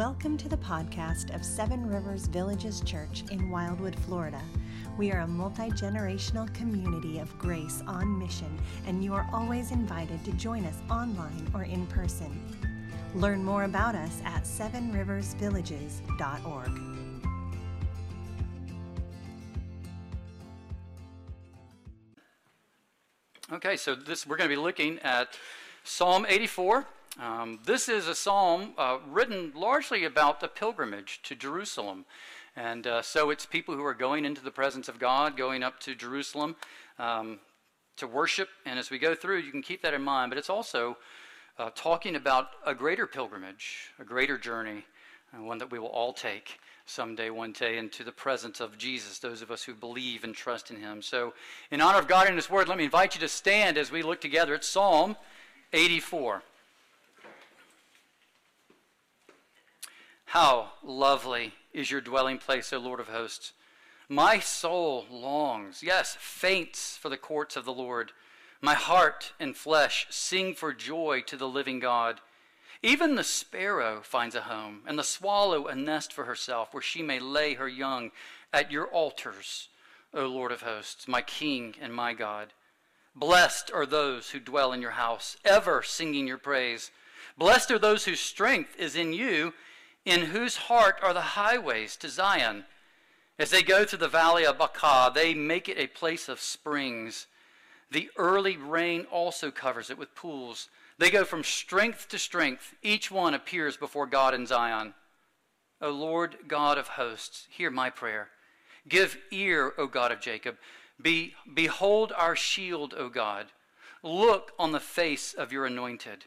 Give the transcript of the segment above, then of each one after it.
Welcome to the podcast of Seven Rivers Villages Church in Wildwood, Florida. We are a multi generational community of grace on mission, and you are always invited to join us online or in person. Learn more about us at sevenriversvillages.org. Okay, so this we're going to be looking at Psalm 84. Um, this is a psalm uh, written largely about the pilgrimage to Jerusalem. And uh, so it's people who are going into the presence of God, going up to Jerusalem um, to worship. And as we go through, you can keep that in mind. But it's also uh, talking about a greater pilgrimage, a greater journey, uh, one that we will all take someday, one day, into the presence of Jesus, those of us who believe and trust in him. So, in honor of God and his word, let me invite you to stand as we look together at Psalm 84. How lovely is your dwelling place, O Lord of hosts! My soul longs, yes, faints for the courts of the Lord. My heart and flesh sing for joy to the living God. Even the sparrow finds a home, and the swallow a nest for herself, where she may lay her young at your altars, O Lord of hosts, my King and my God. Blessed are those who dwell in your house, ever singing your praise. Blessed are those whose strength is in you in whose heart are the highways to Zion. As they go through the valley of Baca, they make it a place of springs. The early rain also covers it with pools. They go from strength to strength. Each one appears before God in Zion. O Lord God of hosts, hear my prayer. Give ear, O God of Jacob. Be, behold our shield, O God. Look on the face of your anointed.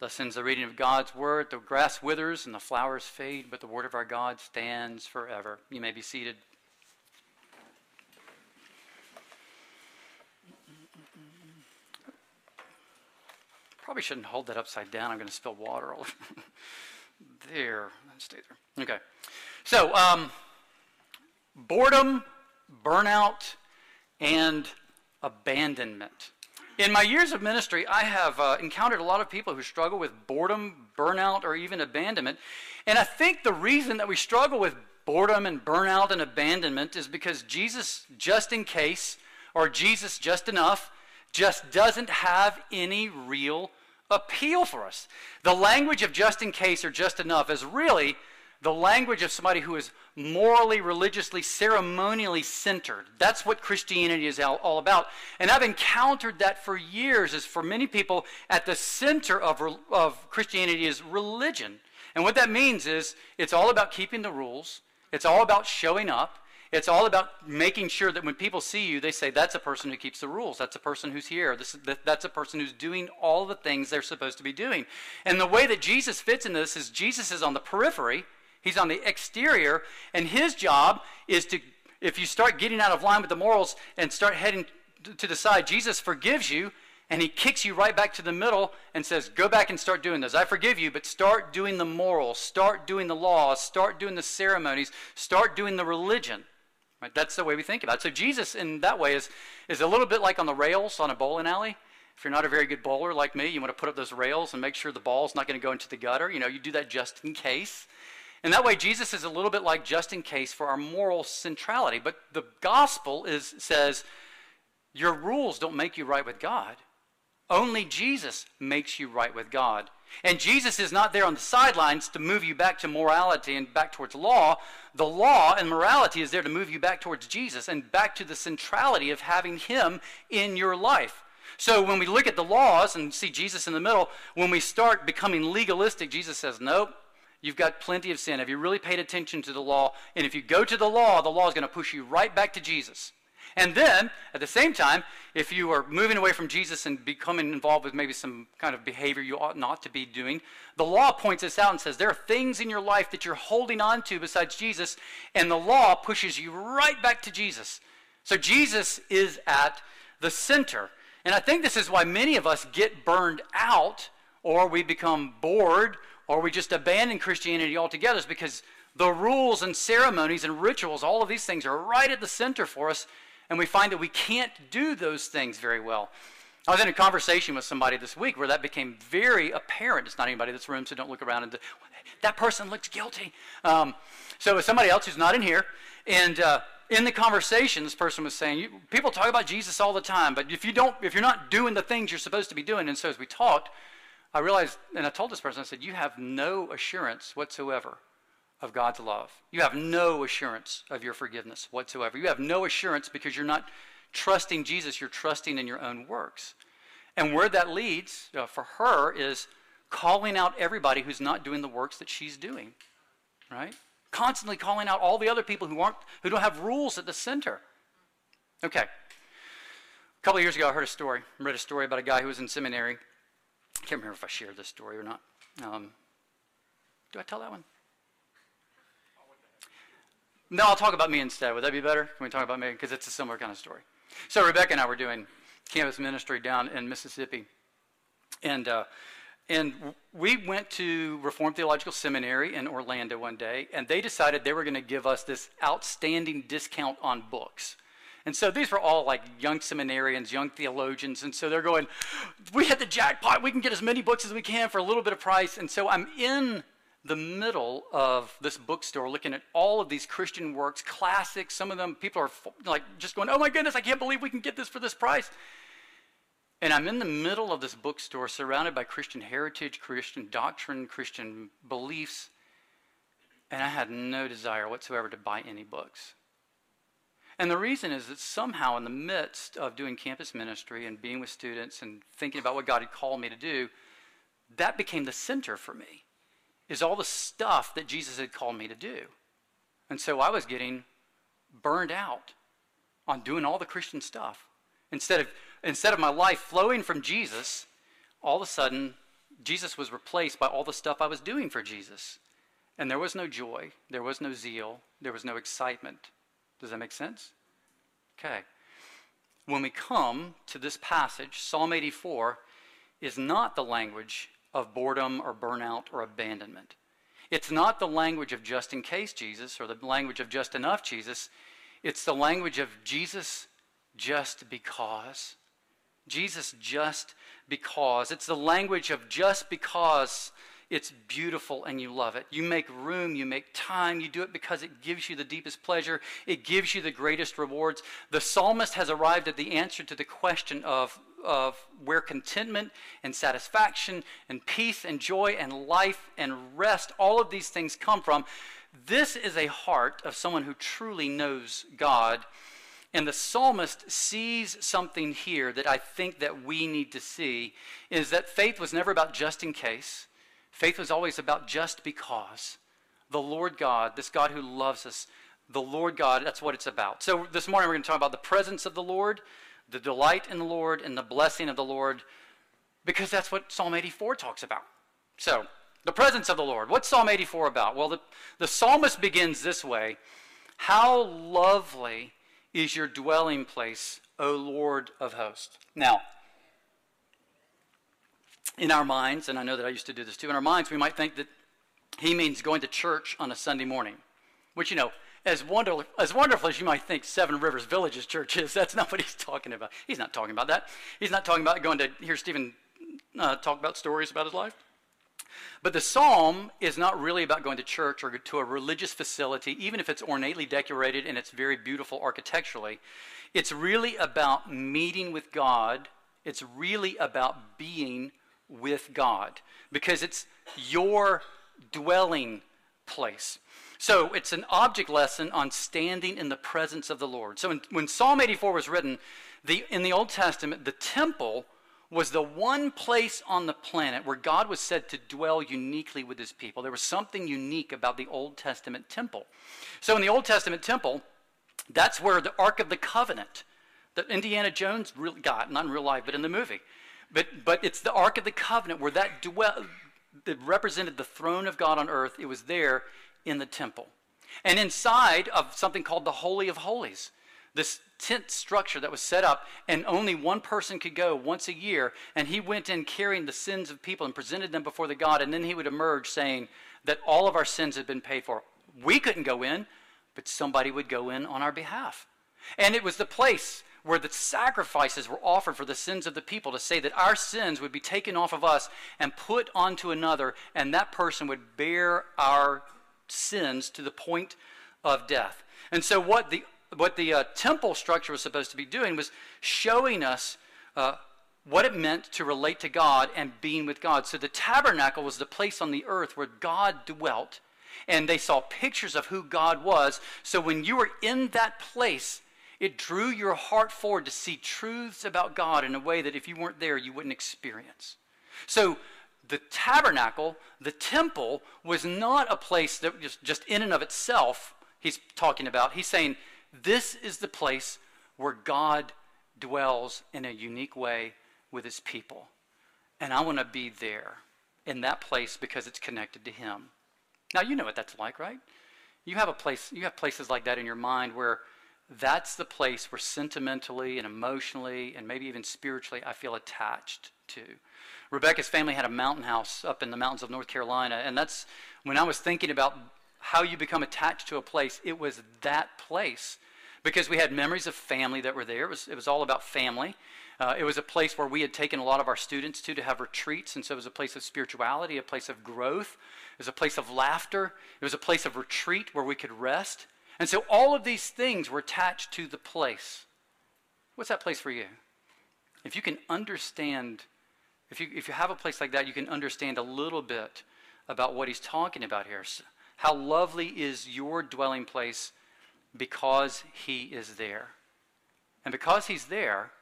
Thus ends the reading of God's word. The grass withers and the flowers fade, but the word of our God stands forever. You may be seated. Probably shouldn't hold that upside down. I'm going to spill water all over. there. Stay there. Okay. So, um, boredom, burnout, and abandonment. In my years of ministry, I have uh, encountered a lot of people who struggle with boredom, burnout, or even abandonment. And I think the reason that we struggle with boredom and burnout and abandonment is because Jesus, just in case, or Jesus, just enough, just doesn't have any real appeal for us. The language of just in case or just enough is really the language of somebody who is morally, religiously, ceremonially centered. That's what Christianity is all about. And I've encountered that for years, is for many people, at the center of, of Christianity is religion. And what that means is it's all about keeping the rules, it's all about showing up. It's all about making sure that when people see you, they say, that's a person who keeps the rules. That's a person who's here. This, that, that's a person who's doing all the things they're supposed to be doing. And the way that Jesus fits in this is Jesus is on the periphery, He's on the exterior, and his job is to, if you start getting out of line with the morals and start heading to the side, Jesus forgives you and he kicks you right back to the middle and says, Go back and start doing this. I forgive you, but start doing the morals, start doing the laws, start doing the ceremonies, start doing the religion. Right? That's the way we think about it. So Jesus, in that way, is, is a little bit like on the rails on a bowling alley. If you're not a very good bowler like me, you want to put up those rails and make sure the ball's not going to go into the gutter. You know, you do that just in case. And that way, Jesus is a little bit like just in case for our moral centrality. But the gospel is, says, your rules don't make you right with God. Only Jesus makes you right with God. And Jesus is not there on the sidelines to move you back to morality and back towards law. The law and morality is there to move you back towards Jesus and back to the centrality of having Him in your life. So when we look at the laws and see Jesus in the middle, when we start becoming legalistic, Jesus says, Nope, You've got plenty of sin. Have you really paid attention to the law? And if you go to the law, the law is going to push you right back to Jesus. And then, at the same time, if you are moving away from Jesus and becoming involved with maybe some kind of behavior you ought not to be doing, the law points this out and says there are things in your life that you're holding on to besides Jesus, and the law pushes you right back to Jesus. So Jesus is at the center. And I think this is why many of us get burned out, or we become bored, or we just abandon Christianity altogether, is because the rules and ceremonies and rituals, all of these things are right at the center for us, and we find that we can't do those things very well. I was in a conversation with somebody this week where that became very apparent. It's not anybody in this room, so don't look around and that person looks guilty. Um, so it's somebody else who's not in here, and uh, in the conversation, this person was saying, people talk about Jesus all the time, but if you don't, if you're not doing the things you're supposed to be doing, and so as we talked, I realized, and I told this person, I said, you have no assurance whatsoever of God's love. You have no assurance of your forgiveness whatsoever. You have no assurance because you're not trusting Jesus, you're trusting in your own works. And where that leads uh, for her is calling out everybody who's not doing the works that she's doing, right? Constantly calling out all the other people who aren't who don't have rules at the center. Okay. A couple years ago, I heard a story. Read a story about a guy who was in seminary. Can't remember if I shared this story or not. Um, do I tell that one? No, I'll talk about me instead. Would that be better? Can we talk about me? Because it's a similar kind of story. So Rebecca and I were doing campus ministry down in Mississippi, and uh, and we went to Reformed Theological Seminary in Orlando one day, and they decided they were going to give us this outstanding discount on books. And so these were all like young seminarians, young theologians, and so they're going, "We hit the jackpot. We can get as many books as we can for a little bit of price." And so I'm in the middle of this bookstore looking at all of these Christian works, classics. Some of them, people are like just going, oh my goodness, I can't believe we can get this for this price. And I'm in the middle of this bookstore surrounded by Christian heritage, Christian doctrine, Christian beliefs, and I had no desire whatsoever to buy any books. And the reason is that somehow, in the midst of doing campus ministry and being with students and thinking about what God had called me to do, that became the center for me is all the stuff that Jesus had called me to do. And so I was getting burned out on doing all the Christian stuff. Instead of, instead of my life flowing from Jesus, all of a sudden, Jesus was replaced by all the stuff I was doing for Jesus. And there was no joy, there was no zeal, there was no excitement. Does that make sense? Okay. When we come to this passage, Psalm 84 is not the language of boredom or burnout or abandonment. It's not the language of just in case Jesus or the language of just enough Jesus. It's the language of Jesus just because. Jesus just because. It's the language of just because it's beautiful and you love it. You make room, you make time, you do it because it gives you the deepest pleasure, it gives you the greatest rewards. The psalmist has arrived at the answer to the question of of where contentment and satisfaction and peace and joy and life and rest, all of these things come from. This is a heart of someone who truly knows God. And the psalmist sees something here that I think that we need to see is that faith was never about just in case. Faith was always about just because. The Lord God, this God who loves us, the Lord God, that's what it's about. So this morning we're going to talk about the presence of the Lord, the delight in the Lord and the blessing of the Lord, because that's what Psalm 84 talks about. So, the presence of the Lord. What's Psalm 84 about? Well, the, the psalmist begins this way How lovely is your dwelling place, O Lord of hosts. Now, in our minds, and I know that I used to do this too, in our minds, we might think that he means going to church on a Sunday morning, which, you know, as, wonderful, as wonderful as you might think Seven Rivers Village's church is, that's not what he's talking about. He's not talking about that. He's not talking about going to hear Stephen uh, talk about stories about his life. But the psalm is not really about going to church or to a religious facility, even if it's ornately decorated and it's very beautiful architecturally. It's really about meeting with God. It's really about being with God because it's your dwelling place. So it's an object lesson on standing in the presence of the Lord. So in, when Psalm 84 was written, the, in the Old Testament, the temple was the one place on the planet where God was said to dwell uniquely with his people. There was something unique about the Old Testament temple. So in the Old Testament temple, that's where the Ark of the Covenant that Indiana Jones got, not in real life, but in the movie. But, but it's the Ark of the Covenant where that dwell, that represented the throne of God on earth. It was there in the temple. And inside of something called the Holy of Holies, this tent structure that was set up, and only one person could go once a year. And he went in carrying the sins of people and presented them before the God. And then he would emerge saying that all of our sins had been paid for. We couldn't go in, but somebody would go in on our behalf. And it was the place where the sacrifices were offered for the sins of the people to say that our sins would be taken off of us and put onto another, and that person would bear our sins to the point of death. And so, what the what the uh, temple structure was supposed to be doing was showing us uh, what it meant to relate to God and being with God. So the tabernacle was the place on the earth where God dwelt, and they saw pictures of who God was. So when you were in that place, it drew your heart forward to see truths about God in a way that if you weren't there, you wouldn't experience. So the tabernacle, the temple, was not a place that was just in and of itself, he's talking about. He's saying, this is the place where God dwells in a unique way with his people. And I want to be there in that place because it's connected to him. Now you know what that's like, right? You have a place you have places like that in your mind where that's the place where sentimentally and emotionally and maybe even spiritually I feel attached to. Rebecca's family had a mountain house up in the mountains of North Carolina, and that's when I was thinking about how you become attached to a place, it was that place. Because we had memories of family that were there. It was, it was all about family. Uh, it was a place where we had taken a lot of our students to to have retreats, and so it was a place of spirituality, a place of growth. It was a place of laughter. It was a place of retreat where we could rest. And so all of these things were attached to the place. What's that place for you? If you can understand, if you, if you have a place like that, you can understand a little bit about what he's talking about here. How lovely is your dwelling place because he is there. And because he's there,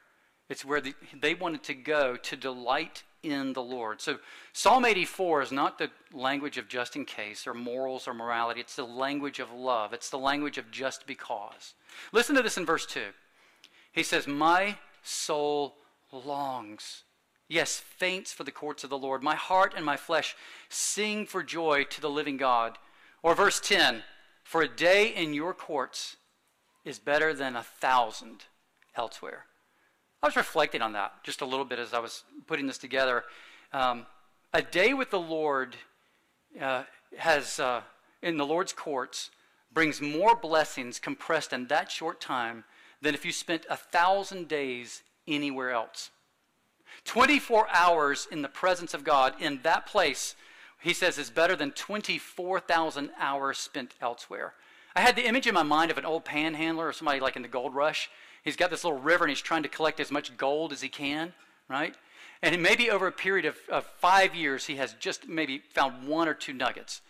it's where the, they wanted to go to delight in the Lord. So Psalm 84 is not the language of just in case or morals or morality. It's the language of love. It's the language of just because. Listen to this in verse 2. He says, My soul longs, yes, faints for the courts of the Lord. My heart and my flesh sing for joy to the living God. Or verse 10 For a day in your courts is better than a thousand elsewhere. I was reflecting on that just a little bit as I was putting this together. Um, a day with the Lord uh, has, uh, in the Lord's courts, brings more blessings compressed in that short time than if you spent a thousand days anywhere else. 24 hours in the presence of God in that place he says is better than 24,000 hours spent elsewhere. I had the image in my mind of an old panhandler or somebody like in the gold rush. He's got this little river and he's trying to collect as much gold as he can, right? And maybe over a period of, of five years, he has just maybe found one or two nuggets.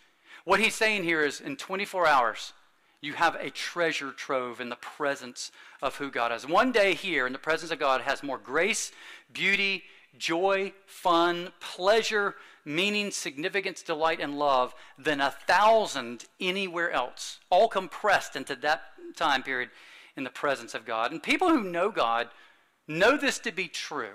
What he's saying here is in 24 hours, you have a treasure trove in the presence of who God is. One day here in the presence of God has more grace, beauty, joy, fun, pleasure, meaning, significance, delight, and love than a thousand anywhere else, all compressed into that time period in the presence of God. And people who know God know this to be true.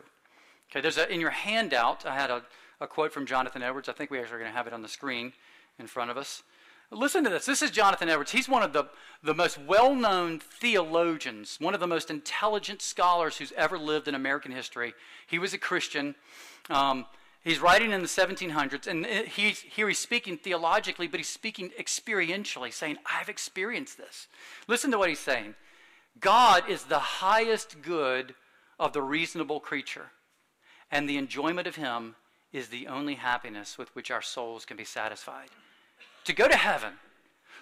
Okay, there's a, in your handout, I had a, a quote from Jonathan Edwards. I think we actually are going to have it on the screen in front of us. Listen to this. This is Jonathan Edwards. He's one of the, the most well known theologians, one of the most intelligent scholars who's ever lived in American history. He was a Christian. Um, he's writing in the 1700s, and he's, here he's speaking theologically, but he's speaking experientially, saying, I've experienced this. Listen to what he's saying God is the highest good of the reasonable creature, and the enjoyment of Him is the only happiness with which our souls can be satisfied to go to heaven,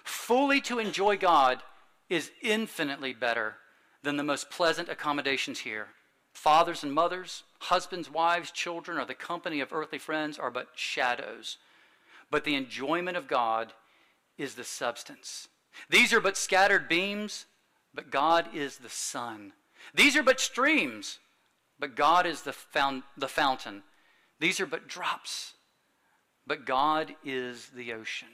fully to enjoy God, is infinitely better than the most pleasant accommodations here. Fathers and mothers, husbands, wives, children, or the company of earthly friends are but shadows. But the enjoyment of God is the substance. These are but scattered beams, but God is the sun. These are but streams, but God is the, found, the fountain. These are but drops, but God is the ocean.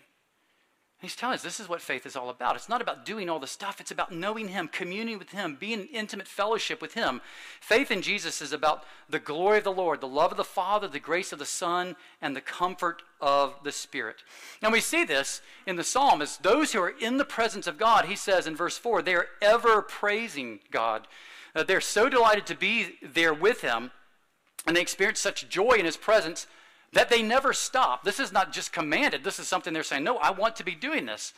He's telling us this is what faith is all about. It's not about doing all the stuff, it's about knowing Him, communing with Him, being in intimate fellowship with Him. Faith in Jesus is about the glory of the Lord, the love of the Father, the grace of the Son, and the comfort of the Spirit. And we see this in the psalm as those who are in the presence of God, he says in verse 4, they are ever praising God. Uh, they're so delighted to be there with Him, and they experience such joy in His presence that they never stop. This is not just commanded, this is something they're saying, no, I want to be doing this.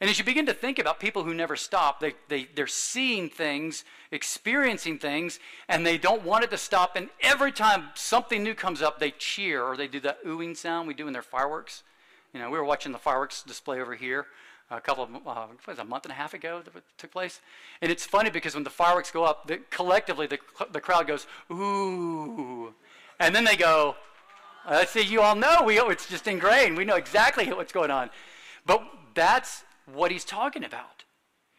And as you begin to think about people who never stop, they, they, they're seeing things, experiencing things, and they don't want it to stop. And every time something new comes up, they cheer or they do that oohing sound we do in their fireworks. You know, we were watching the fireworks display over here a couple of, uh, was a month and a half ago that took place. And it's funny because when the fireworks go up, the, collectively the, the crowd goes, ooh. And then they go, I see you all know. We, it's just ingrained. We know exactly what's going on. But that's what he's talking about.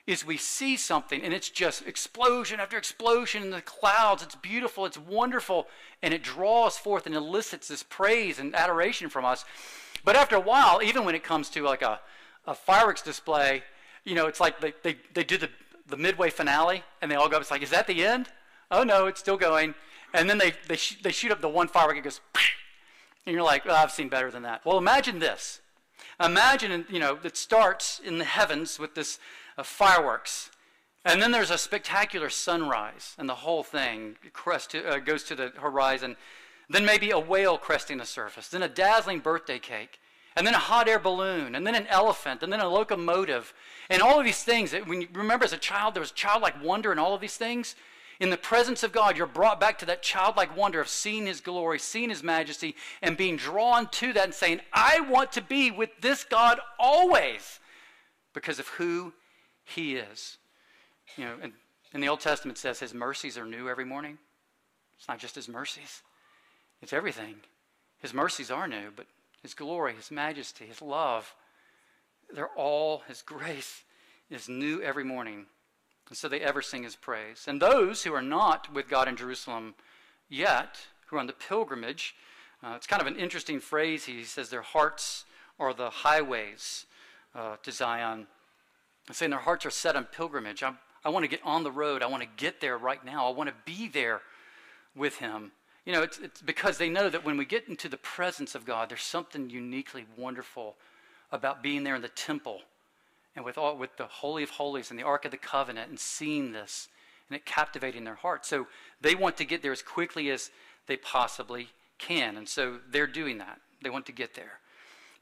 Is we see something and it's just explosion after explosion in the clouds. It's beautiful, it's wonderful, and it draws forth and elicits this praise and adoration from us. But after a while, even when it comes to like a, a fireworks display, you know, it's like they, they, they do the, the midway finale and they all go, it's like, is that the end? Oh no, it's still going. And then they, they, sh- they shoot up the one firework, it goes, and you're like, I've seen better than that. Well, imagine this. Imagine, you know, it starts in the heavens with this uh, fireworks. And then there's a spectacular sunrise, and the whole thing crest to, uh, goes to the horizon. Then maybe a whale cresting the surface. Then a dazzling birthday cake. And then a hot air balloon. And then an elephant. And then a locomotive. And all of these things. When you remember as a child, there was childlike wonder in all of these things. In the presence of God, you're brought back to that childlike wonder of seeing His glory, seeing His majesty, and being drawn to that and saying, I want to be with this God always because of who He is. You know, and in the Old Testament says His mercies are new every morning. It's not just His mercies, it's everything. His mercies are new, but His glory, His majesty, His love, they're all His grace is new every morning. And so they ever sing his praise. And those who are not with God in Jerusalem yet, who are on the pilgrimage, uh, it's kind of an interesting phrase. He says their hearts are the highways uh, to Zion. And saying their hearts are set on pilgrimage. I, I want to get on the road. I want to get there right now. I want to be there with him. You know, it's, it's because they know that when we get into the presence of God, there's something uniquely wonderful about being there in the temple and with all with the holy of holies and the ark of the covenant and seeing this and it captivating their heart. So they want to get there as quickly as they possibly can. And so they're doing that. They want to get there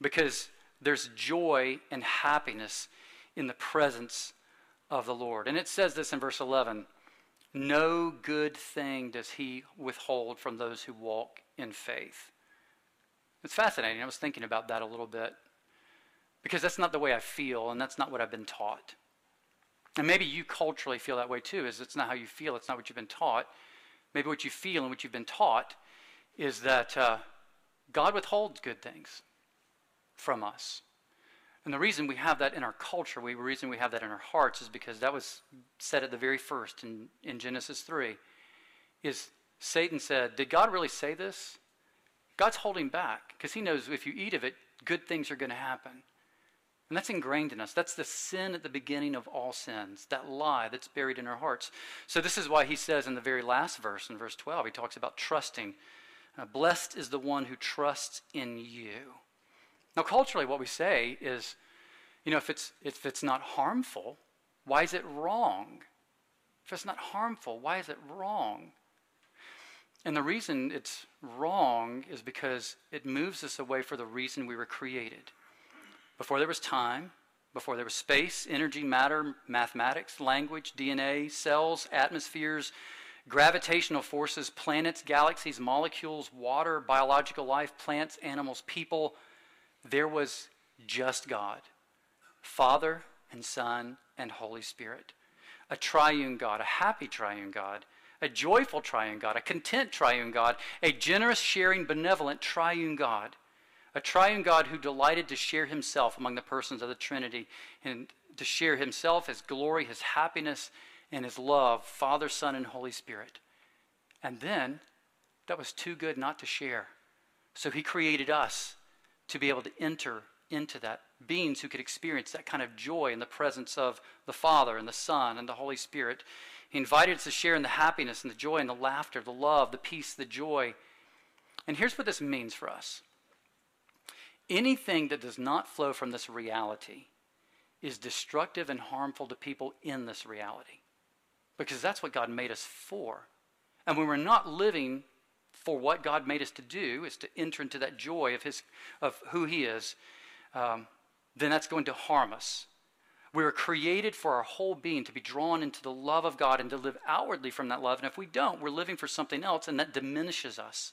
because there's joy and happiness in the presence of the lord. And it says this in verse 11 no good thing does he withhold from those who walk in faith. It's fascinating. I was thinking about that a little bit because that's not the way I feel and that's not what I've been taught. And maybe you culturally feel that way too, is it's not how you feel, it's not what you've been taught. Maybe what you feel and what you've been taught is that uh, God withholds good things from us. And the reason we have that in our culture, the reason we have that in our hearts is because that was said at the very first in, in Genesis 3, is Satan said, did God really say this? God's holding back because he knows if you eat of it, good things are going to happen. And that's ingrained in us. That's the sin at the beginning of all sins, that lie that's buried in our hearts. So, this is why he says in the very last verse, in verse 12, he talks about trusting. Uh, Blessed is the one who trusts in you. Now, culturally, what we say is, you know, if it's, if it's not harmful, why is it wrong? If it's not harmful, why is it wrong? And the reason it's wrong is because it moves us away from the reason we were created. Before there was time, before there was space, energy, matter, mathematics, language, DNA, cells, atmospheres, gravitational forces, planets, galaxies, molecules, water, biological life, plants, animals, people, there was just God, Father and Son and Holy Spirit. A triune God, a happy triune God, a joyful triune God, a content triune God, a generous, sharing, benevolent triune God a triune God who delighted to share himself among the persons of the Trinity and to share himself, his glory, his happiness, and his love, Father, Son, and Holy Spirit. And then that was too good not to share. So he created us to be able to enter into that, beings who could experience that kind of joy in the presence of the Father and the Son and the Holy Spirit. He invited us to share in the happiness and the joy and the laughter, the love, the peace, the joy. And here's what this means for us anything that does not flow from this reality is destructive and harmful to people in this reality. Because that's what God made us for. And when we're not living for what God made us to do, is to enter into that joy of, his, of who He is, um, then that's going to harm us. We were created for our whole being to be drawn into the love of God and to live outwardly from that love. And if we don't, we're living for something else, and that diminishes us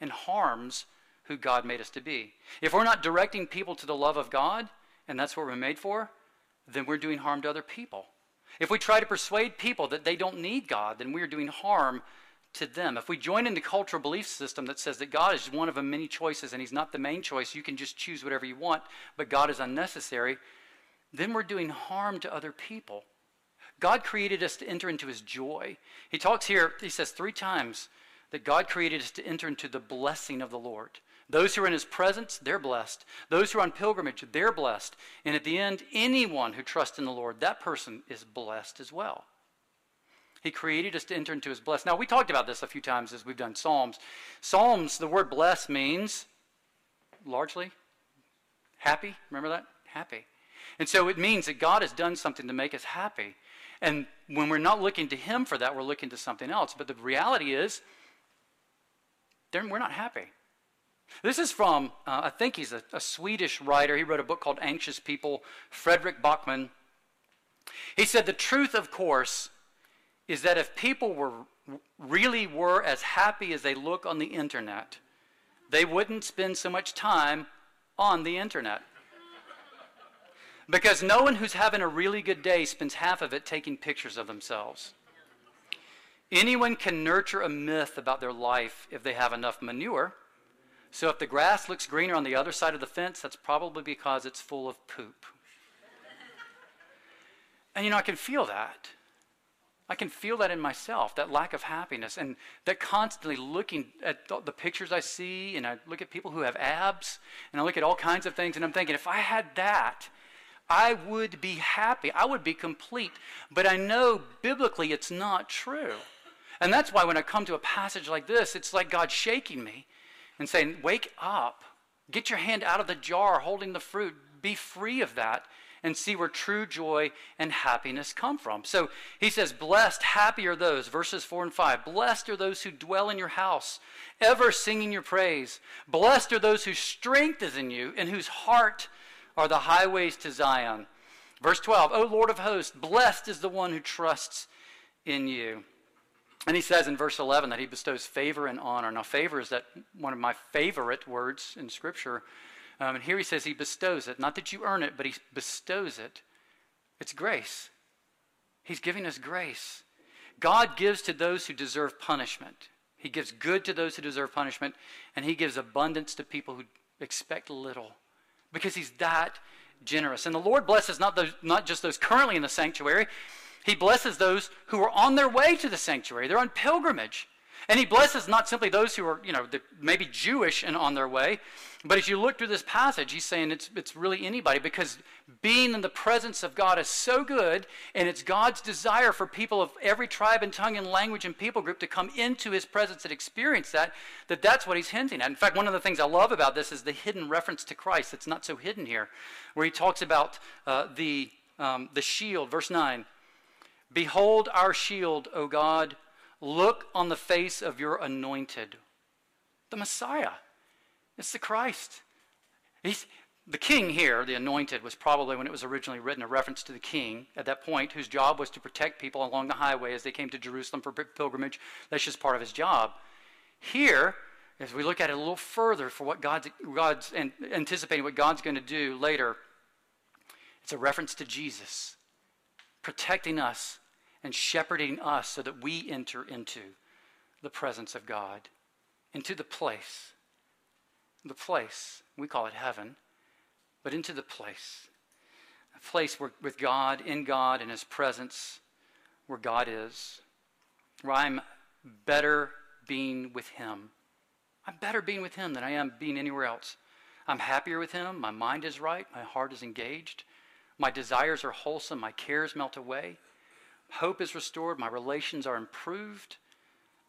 and harms who God made us to be. If we're not directing people to the love of God, and that's what we're made for, then we're doing harm to other people. If we try to persuade people that they don't need God, then we're doing harm to them. If we join in the cultural belief system that says that God is one of a many choices and He's not the main choice, you can just choose whatever you want, but God is unnecessary, then we're doing harm to other people. God created us to enter into His joy. He talks here, he says three times that God created us to enter into the blessing of the Lord. Those who are in his presence, they're blessed. Those who are on pilgrimage, they're blessed. And at the end, anyone who trusts in the Lord, that person is blessed as well. He created us to enter into his blessed. Now, we talked about this a few times as we've done Psalms. Psalms, the word blessed means largely happy. Remember that? Happy. And so it means that God has done something to make us happy. And when we're not looking to him for that, we're looking to something else. But the reality is, then we're not happy. This is from, uh, I think he's a, a, Swedish writer. He wrote a book called Anxious People, Frederick Backman. He said, The truth, of course, is that if people were really were as happy as they look on the internet, they wouldn't spend so much time on the internet. Because no one who's having a really good day spends half of it taking pictures of themselves. Anyone can nurture a myth about their life if they have enough manure. So if the grass looks greener on the other side of the fence, that's probably because it's full of poop. and you know, I can feel that. I can feel that in myself, that lack of happiness, and that constantly looking at the pictures I see, and I look at people who have abs, and I look at all kinds of things, and I'm thinking, if I had that, I would be happy. I would be complete. But I know biblically it's not true. And that's why when I come to a passage like this, it's like God shaking me and saying, Wake up. Get your hand out of the jar holding the fruit. Be free of that and see where true joy and happiness come from. So he says, Blessed, happy are those, verses 4 and 5. Blessed are those who dwell in your house, ever singing your praise. Blessed are those whose strength is in you and whose heart are the highways to Zion. Verse 12, O Lord of hosts, blessed is the one who trusts in you. And he says in verse 11 that he bestows favor and honor. Now, favor is that one of my favorite words in Scripture. Um, and here he says he bestows it. Not that you earn it, but he bestows it. It's grace. He's giving us grace. God gives to those who deserve punishment. He gives good to those who deserve punishment, and he gives abundance to people who expect little because he's that generous. And the Lord blesses not, those, not just those currently in the sanctuary, he blesses those who are on their way to the sanctuary. They're on pilgrimage. And he blesses not simply those who are, you know, maybe Jewish and on their way, but as you look through this passage, he's saying it's, it's really anybody because being in the presence of God is so good, and it's God's desire for people of every tribe and tongue and language and people group to come into his presence and experience that, that that's what he's hinting at. In fact, one of the things I love about this is the hidden reference to Christ that's not so hidden here, where he talks about uh, the, um, the shield, verse 9. Behold our shield, O God. Look on the face of your anointed, the Messiah. It's the Christ. He's, the king here, the anointed, was probably, when it was originally written, a reference to the king at that point, whose job was to protect people along the highway as they came to Jerusalem for pilgrimage. That's just part of his job. Here, as we look at it a little further for what God's, God's anticipating what God's going to do later, it's a reference to Jesus protecting us and shepherding us so that we enter into the presence of God, into the place. The place, we call it heaven, but into the place. A place where, with God, in God, in His presence, where God is, where I'm better being with Him. I'm better being with Him than I am being anywhere else. I'm happier with Him. My mind is right. My heart is engaged. My desires are wholesome. My cares melt away. Hope is restored. My relations are improved.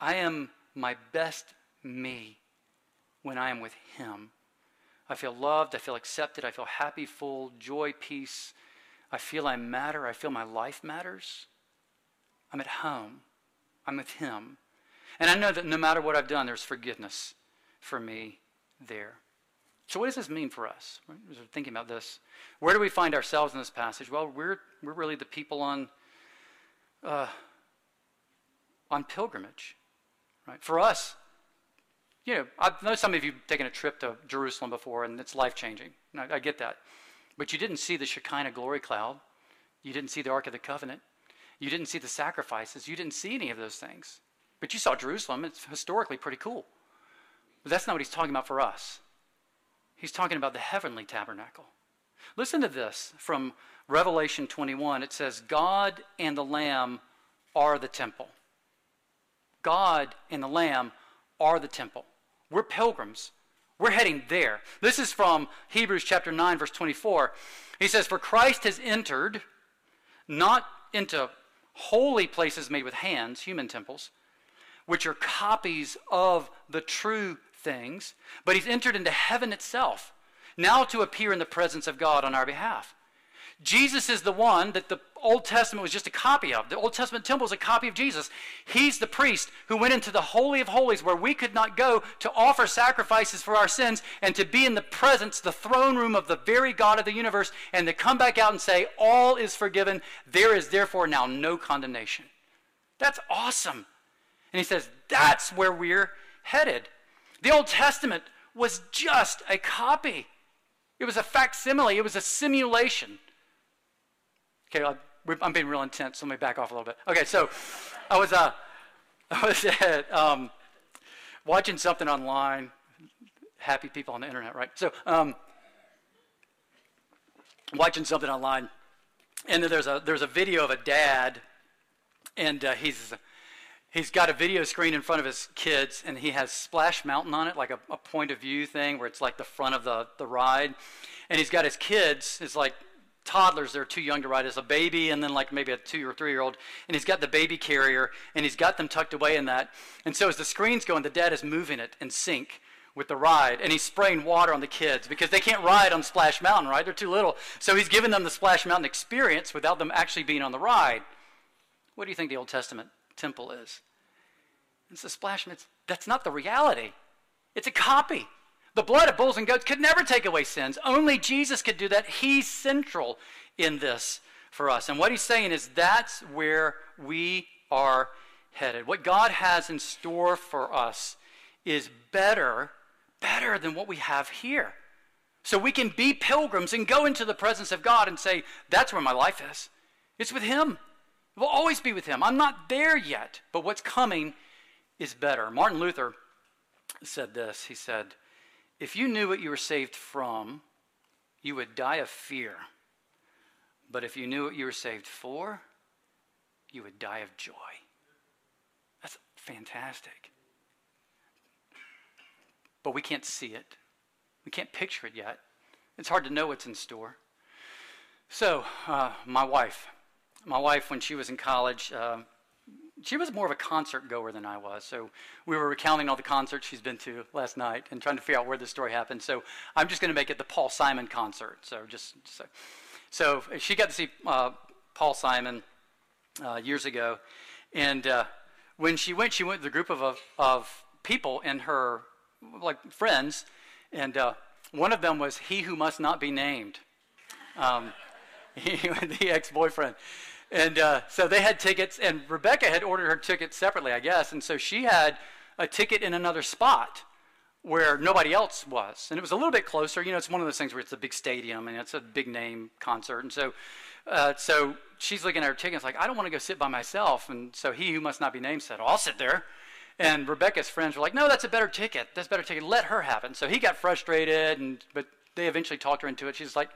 I am my best me when I am with Him. I feel loved. I feel accepted. I feel happy, full, joy, peace. I feel I matter. I feel my life matters. I'm at home. I'm with Him. And I know that no matter what I've done, there's forgiveness for me there. So, what does this mean for us? We're thinking about this, where do we find ourselves in this passage? Well, we're, we're really the people on, uh, on pilgrimage. Right? For us, you know, I know some of you have taken a trip to Jerusalem before, and it's life changing. I, I get that. But you didn't see the Shekinah glory cloud. You didn't see the Ark of the Covenant. You didn't see the sacrifices. You didn't see any of those things. But you saw Jerusalem. It's historically pretty cool. But that's not what he's talking about for us. He's talking about the heavenly tabernacle. Listen to this from Revelation 21. It says, God and the Lamb are the temple. God and the Lamb are the temple. We're pilgrims. We're heading there. This is from Hebrews chapter 9, verse 24. He says, For Christ has entered not into holy places made with hands, human temples, which are copies of the true things, but he's entered into heaven itself, now to appear in the presence of God on our behalf. Jesus is the one that the Old Testament was just a copy of. The Old Testament temple is a copy of Jesus. He's the priest who went into the Holy of Holies where we could not go to offer sacrifices for our sins and to be in the presence, the throne room of the very God of the universe, and to come back out and say, All is forgiven. There is therefore now no condemnation. That's awesome. And he says, That's where we're headed. The Old Testament was just a copy, it was a facsimile, it was a simulation. Okay, I'm being real intense, so let me back off a little bit. Okay, so I was, uh, I was at, um, watching something online. Happy people on the internet, right? So, um, watching something online, and there's a there's a video of a dad, and uh, he's he's got a video screen in front of his kids, and he has Splash Mountain on it, like a, a point of view thing, where it's like the front of the the ride, and he's got his kids, it's like toddlers they're too young to ride as a baby and then like maybe a two or three year old and he's got the baby carrier and he's got them tucked away in that. And so as the screen's going the dad is moving it in sync with the ride and he's spraying water on the kids because they can't ride on splash mountain right? They're too little. So he's giving them the splash mountain experience without them actually being on the ride. What do you think the old testament temple is it's a splash mountain that's not the reality it's a copy the blood of bulls and goats could never take away sins. Only Jesus could do that. He's central in this for us. And what he's saying is that's where we are headed. What God has in store for us is better, better than what we have here. So we can be pilgrims and go into the presence of God and say, that's where my life is. It's with Him. Will always be with Him. I'm not there yet, but what's coming is better. Martin Luther said this. He said, if you knew what you were saved from, you would die of fear. But if you knew what you were saved for, you would die of joy. That's fantastic. But we can't see it. We can't picture it yet. It's hard to know what's in store. So, uh, my wife, my wife, when she was in college, uh, she was more of a concert goer than I was. So we were recounting all the concerts she's been to last night and trying to figure out where this story happened. So I'm just going to make it the Paul Simon concert. So just so, so she got to see uh, Paul Simon uh, years ago, and uh, when she went, she went with a group of of people and her like friends, and uh, one of them was he who must not be named, um, he, the ex-boyfriend. And uh, so they had tickets, and Rebecca had ordered her ticket separately, I guess. And so she had a ticket in another spot where nobody else was. And it was a little bit closer. You know, it's one of those things where it's a big stadium and it's a big name concert. And so, uh, so she's looking at her ticket. It's like, I don't want to go sit by myself. And so he who must not be named said, I'll sit there. And Rebecca's friends were like, no, that's a better ticket. That's a better ticket. Let her have it. And so he got frustrated, and but they eventually talked her into it. She's like,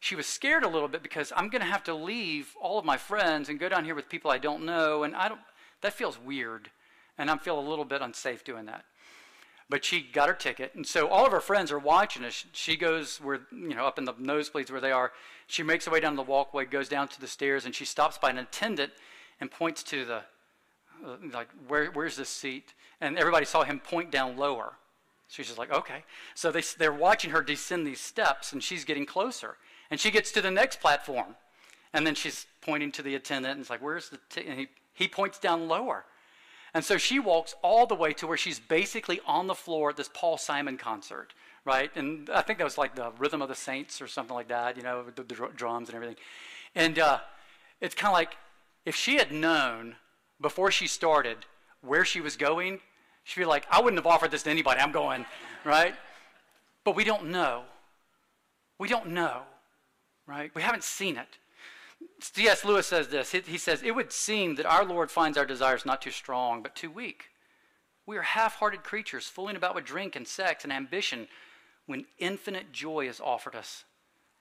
she was scared a little bit because I'm going to have to leave all of my friends and go down here with people I don't know, and I don't. That feels weird, and I feel a little bit unsafe doing that. but she got her ticket, and so all of her friends are watching us. She goes where you know up in the nosebleeds where they are. She makes her way down the walkway, goes down to the stairs, and she stops by an attendant and points to the uh, like where where's this seat? And everybody saw him point down lower. She's just like okay. So they they're watching her descend these steps, and she's getting closer, and she gets to the next platform, and then she's pointing to the attendant, and it's like where's the t-? and he he points down lower. And so she walks all the way to where she's basically on the floor at this Paul Simon concert, right? And I think that was like the Rhythm of the Saints or something like that, you know, the, the drums and everything. And uh, it's kind of like if she had known before she started where she was going, she'd be like, I wouldn't have offered this to anybody. I'm going, right? But we don't know. We don't know, right? We haven't seen it. C.S. Lewis says this. He says, It would seem that our Lord finds our desires not too strong, but too weak. We are half hearted creatures, fooling about with drink and sex and ambition when infinite joy is offered us.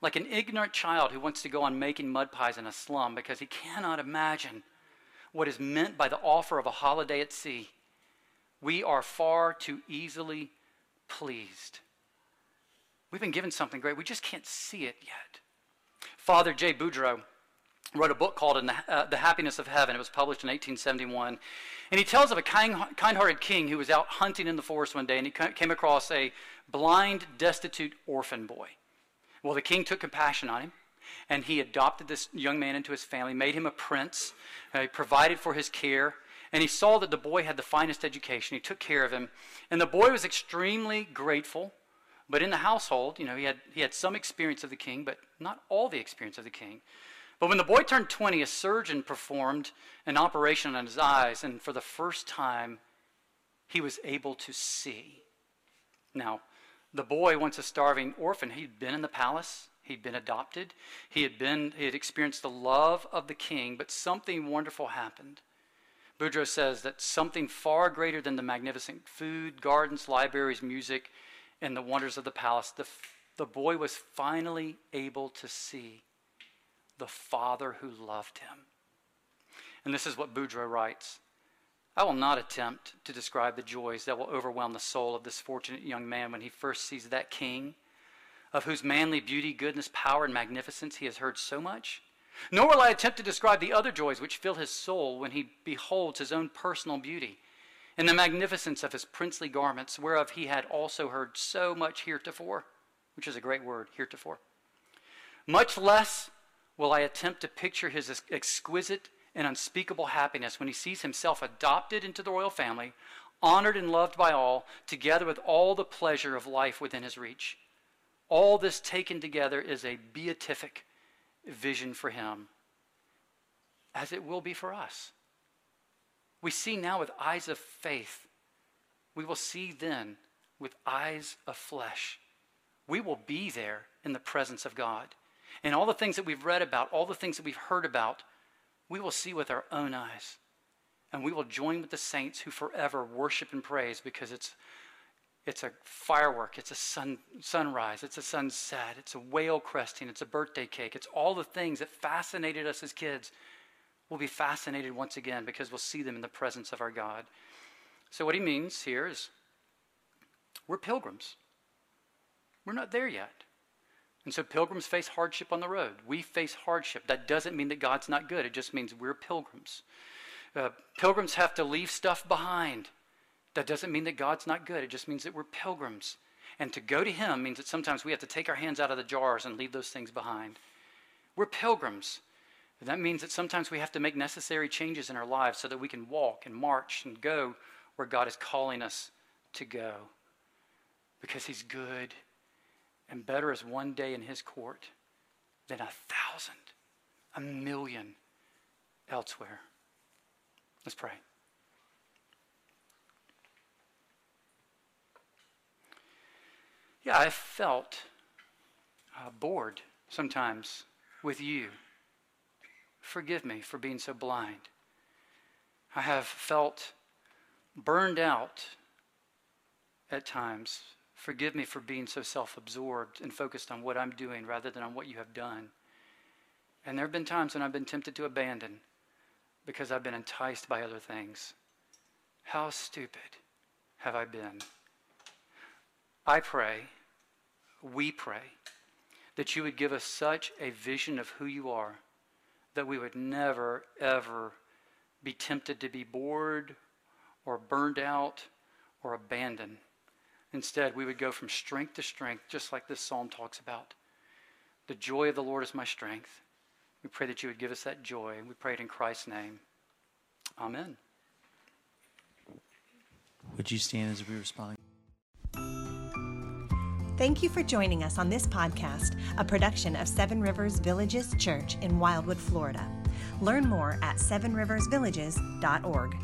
Like an ignorant child who wants to go on making mud pies in a slum because he cannot imagine what is meant by the offer of a holiday at sea. We are far too easily pleased. We've been given something great, we just can't see it yet. Father J. Boudreau wrote a book called the, uh, the Happiness of Heaven. It was published in 1871. And he tells of a kind, kind-hearted king who was out hunting in the forest one day, and he came across a blind, destitute orphan boy. Well, the king took compassion on him, and he adopted this young man into his family, made him a prince, uh, provided for his care, and he saw that the boy had the finest education. He took care of him, and the boy was extremely grateful. But in the household, you know, he had, he had some experience of the king, but not all the experience of the king. But when the boy turned 20, a surgeon performed an operation on his eyes, and for the first time, he was able to see. Now, the boy, once a starving orphan, he'd been in the palace, he'd been adopted, he had been, he had experienced the love of the king, but something wonderful happened. Boudreau says that something far greater than the magnificent food, gardens, libraries, music, and the wonders of the palace, the, the boy was finally able to see the Father who loved him. And this is what Boudreau writes I will not attempt to describe the joys that will overwhelm the soul of this fortunate young man when he first sees that king, of whose manly beauty, goodness, power, and magnificence he has heard so much. Nor will I attempt to describe the other joys which fill his soul when he beholds his own personal beauty and the magnificence of his princely garments, whereof he had also heard so much heretofore, which is a great word, heretofore. Much less will I attempt to picture his exquisite and unspeakable happiness when he sees himself adopted into the royal family, honored and loved by all, together with all the pleasure of life within his reach. All this taken together is a beatific vision for him, as it will be for us. We see now with eyes of faith. We will see then with eyes of flesh. We will be there in the presence of God. And all the things that we've read about, all the things that we've heard about, we will see with our own eyes. And we will join with the saints who forever worship and praise because it's, it's a firework, it's a sun, sunrise, it's a sunset, it's a whale cresting, it's a birthday cake. It's all the things that fascinated us as kids. We'll be fascinated once again because we'll see them in the presence of our God. So, what he means here is we're pilgrims. We're not there yet. And so pilgrims face hardship on the road. We face hardship. That doesn't mean that God's not good, it just means we're pilgrims. Uh, pilgrims have to leave stuff behind. That doesn't mean that God's not good, it just means that we're pilgrims. And to go to Him means that sometimes we have to take our hands out of the jars and leave those things behind. We're pilgrims. That means that sometimes we have to make necessary changes in our lives so that we can walk and march and go where God is calling us to go. Because He's good and better is one day in his court than a thousand, a million elsewhere. Let's pray. Yeah, I felt uh, bored sometimes with you. Forgive me for being so blind. I have felt burned out at times Forgive me for being so self absorbed and focused on what I'm doing rather than on what you have done. And there have been times when I've been tempted to abandon because I've been enticed by other things. How stupid have I been? I pray, we pray, that you would give us such a vision of who you are that we would never, ever be tempted to be bored or burned out or abandoned. Instead, we would go from strength to strength, just like this psalm talks about. The joy of the Lord is my strength. We pray that you would give us that joy, we pray it in Christ's name. Amen. Would you stand as we respond? Thank you for joining us on this podcast, a production of Seven Rivers Villages Church in Wildwood, Florida. Learn more at sevenriversvillages.org.